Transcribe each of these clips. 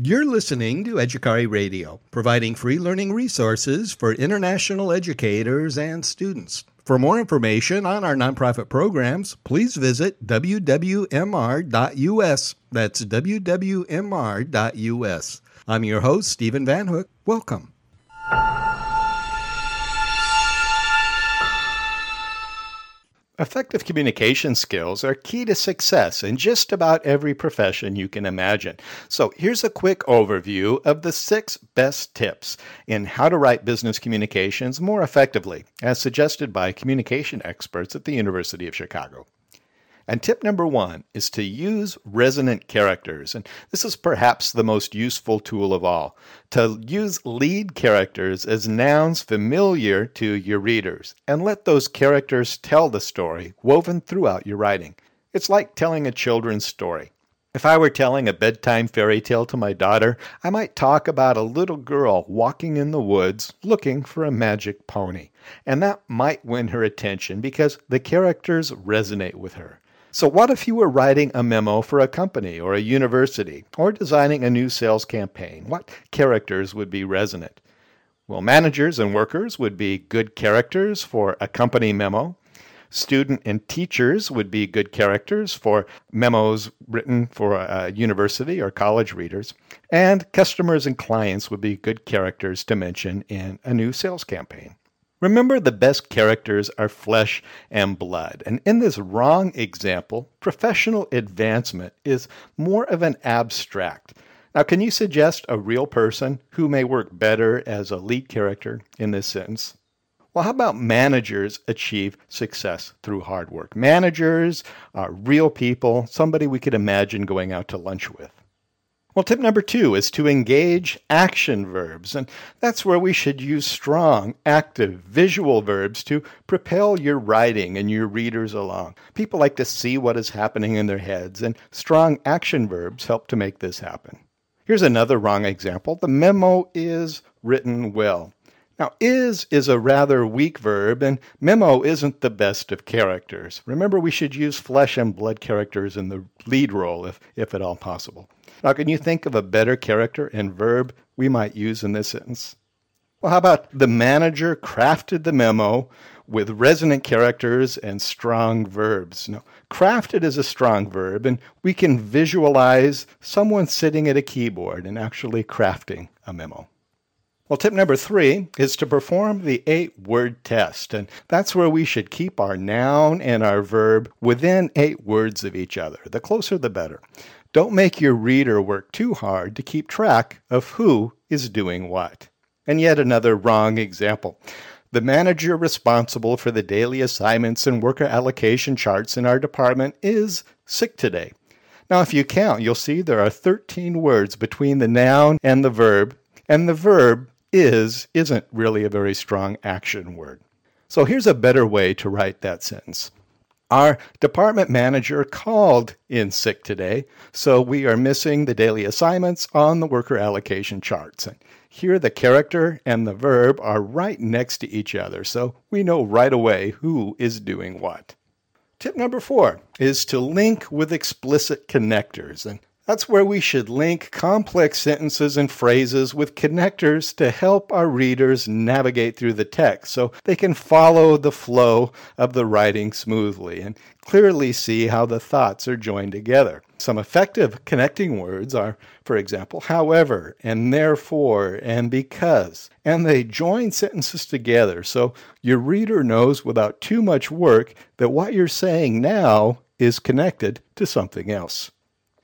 You're listening to Educari Radio, providing free learning resources for international educators and students. For more information on our nonprofit programs, please visit wwmr.us. That's wwmr.us. I'm your host, Stephen Van Hook. Welcome. Effective communication skills are key to success in just about every profession you can imagine. So, here's a quick overview of the six best tips in how to write business communications more effectively, as suggested by communication experts at the University of Chicago. And tip number one is to use resonant characters. And this is perhaps the most useful tool of all to use lead characters as nouns familiar to your readers and let those characters tell the story woven throughout your writing. It's like telling a children's story. If I were telling a bedtime fairy tale to my daughter, I might talk about a little girl walking in the woods looking for a magic pony. And that might win her attention because the characters resonate with her. So, what if you were writing a memo for a company or a university or designing a new sales campaign? What characters would be resonant? Well, managers and workers would be good characters for a company memo. Student and teachers would be good characters for memos written for a university or college readers. And customers and clients would be good characters to mention in a new sales campaign. Remember, the best characters are flesh and blood. And in this wrong example, professional advancement is more of an abstract. Now, can you suggest a real person who may work better as a lead character in this sentence? Well, how about managers achieve success through hard work? Managers are real people, somebody we could imagine going out to lunch with. Well, tip number two is to engage action verbs. And that's where we should use strong, active, visual verbs to propel your writing and your readers along. People like to see what is happening in their heads, and strong action verbs help to make this happen. Here's another wrong example the memo is written well. Now, is is a rather weak verb, and memo isn't the best of characters. Remember, we should use flesh and blood characters in the lead role if, if at all possible. Now, can you think of a better character and verb we might use in this sentence? Well, how about the manager crafted the memo with resonant characters and strong verbs? Now, crafted is a strong verb, and we can visualize someone sitting at a keyboard and actually crafting a memo. Well, tip number three is to perform the eight word test. And that's where we should keep our noun and our verb within eight words of each other. The closer, the better. Don't make your reader work too hard to keep track of who is doing what. And yet another wrong example. The manager responsible for the daily assignments and worker allocation charts in our department is sick today. Now, if you count, you'll see there are 13 words between the noun and the verb, and the verb is isn't really a very strong action word. So here's a better way to write that sentence. Our department manager called in sick today, so we are missing the daily assignments on the worker allocation charts. And here the character and the verb are right next to each other, so we know right away who is doing what. Tip number four is to link with explicit connectors. And that's where we should link complex sentences and phrases with connectors to help our readers navigate through the text so they can follow the flow of the writing smoothly and clearly see how the thoughts are joined together. Some effective connecting words are, for example, however, and therefore, and because. And they join sentences together so your reader knows without too much work that what you're saying now is connected to something else.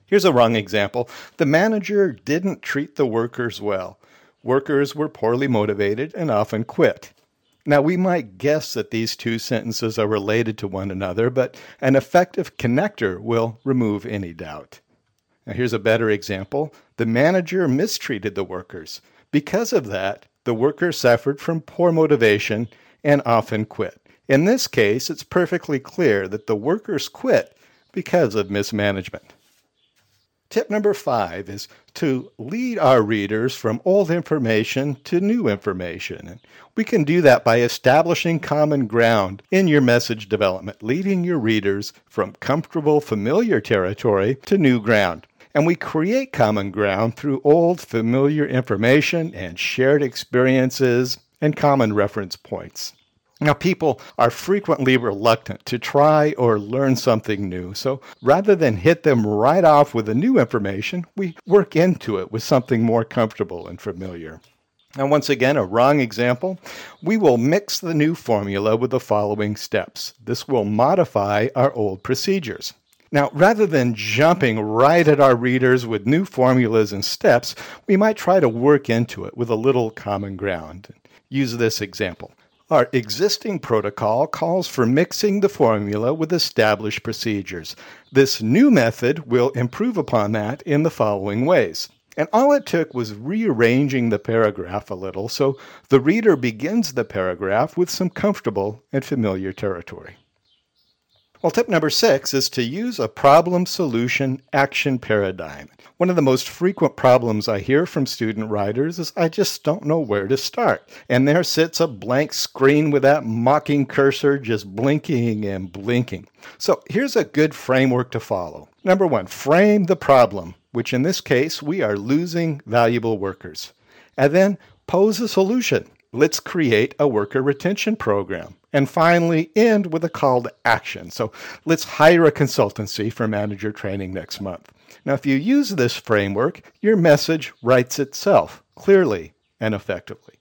Here's a wrong example. The manager didn't treat the workers well. Workers were poorly motivated and often quit. Now, we might guess that these two sentences are related to one another, but an effective connector will remove any doubt. Now, here's a better example. The manager mistreated the workers. Because of that, the workers suffered from poor motivation and often quit. In this case, it's perfectly clear that the workers quit because of mismanagement. Tip number five is to lead our readers from old information to new information. And we can do that by establishing common ground in your message development, leading your readers from comfortable, familiar territory to new ground. And we create common ground through old familiar information and shared experiences and common reference points. Now, people are frequently reluctant to try or learn something new. So rather than hit them right off with the new information, we work into it with something more comfortable and familiar. Now, once again, a wrong example. We will mix the new formula with the following steps. This will modify our old procedures. Now, rather than jumping right at our readers with new formulas and steps, we might try to work into it with a little common ground. Use this example. Our existing protocol calls for mixing the formula with established procedures. This new method will improve upon that in the following ways. And all it took was rearranging the paragraph a little so the reader begins the paragraph with some comfortable and familiar territory. Well, tip number six is to use a problem solution action paradigm. One of the most frequent problems I hear from student writers is I just don't know where to start. And there sits a blank screen with that mocking cursor just blinking and blinking. So here's a good framework to follow. Number one, frame the problem, which in this case, we are losing valuable workers. And then pose a solution. Let's create a worker retention program. And finally, end with a call to action. So let's hire a consultancy for manager training next month. Now, if you use this framework, your message writes itself clearly and effectively.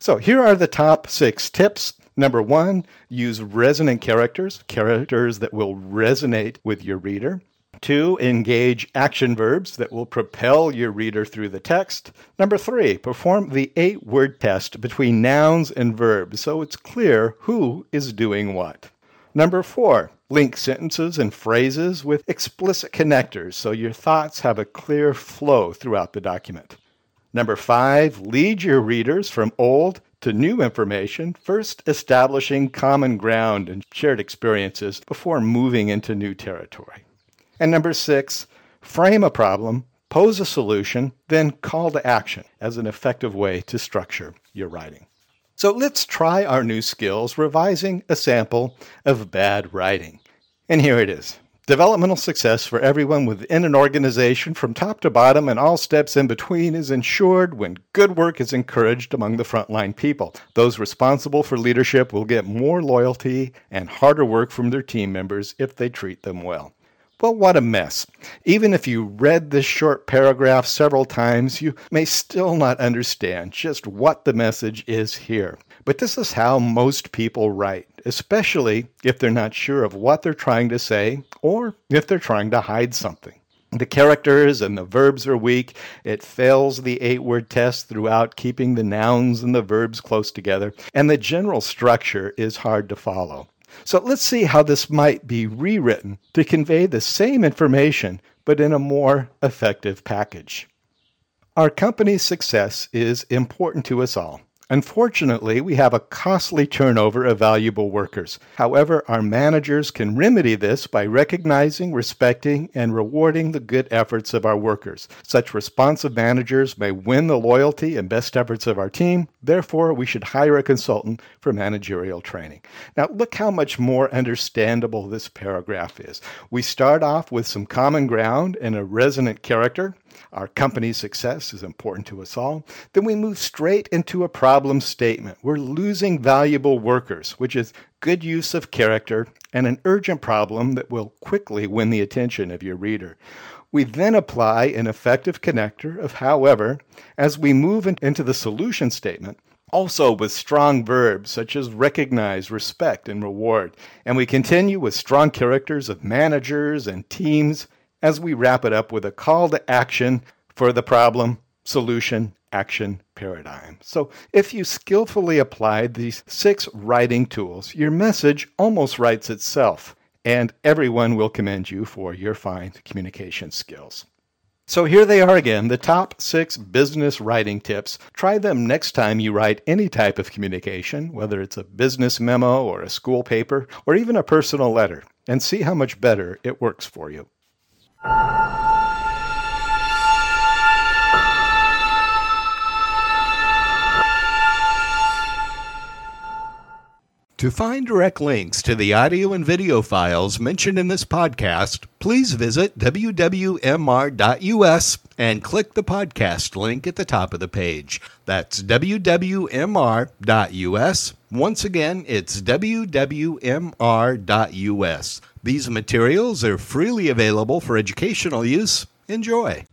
So here are the top six tips. Number one, use resonant characters, characters that will resonate with your reader. Two, engage action verbs that will propel your reader through the text. Number three, perform the eight word test between nouns and verbs so it's clear who is doing what. Number four, link sentences and phrases with explicit connectors so your thoughts have a clear flow throughout the document. Number five, lead your readers from old to new information, first establishing common ground and shared experiences before moving into new territory. And number six, frame a problem, pose a solution, then call to action as an effective way to structure your writing. So let's try our new skills revising a sample of bad writing. And here it is. Developmental success for everyone within an organization from top to bottom and all steps in between is ensured when good work is encouraged among the frontline people. Those responsible for leadership will get more loyalty and harder work from their team members if they treat them well. Well, what a mess. Even if you read this short paragraph several times, you may still not understand just what the message is here. But this is how most people write, especially if they're not sure of what they're trying to say or if they're trying to hide something. The characters and the verbs are weak. It fails the eight word test throughout keeping the nouns and the verbs close together, and the general structure is hard to follow. So let's see how this might be rewritten to convey the same information, but in a more effective package. Our company's success is important to us all. Unfortunately, we have a costly turnover of valuable workers. However, our managers can remedy this by recognizing, respecting, and rewarding the good efforts of our workers. Such responsive managers may win the loyalty and best efforts of our team. Therefore, we should hire a consultant for managerial training. Now, look how much more understandable this paragraph is. We start off with some common ground and a resonant character. Our company's success is important to us all. Then we move straight into a problem statement. We're losing valuable workers, which is good use of character and an urgent problem that will quickly win the attention of your reader. We then apply an effective connector of however as we move into the solution statement, also with strong verbs such as recognize, respect, and reward. And we continue with strong characters of managers and teams as we wrap it up with a call to action for the problem, solution, action paradigm. So, if you skillfully applied these six writing tools, your message almost writes itself, and everyone will commend you for your fine communication skills. So, here they are again the top six business writing tips. Try them next time you write any type of communication, whether it's a business memo or a school paper or even a personal letter, and see how much better it works for you. Thank you. To find direct links to the audio and video files mentioned in this podcast, please visit wwmr.us and click the podcast link at the top of the page. That's wwmr.us. Once again, it's wwmr.us. These materials are freely available for educational use. Enjoy.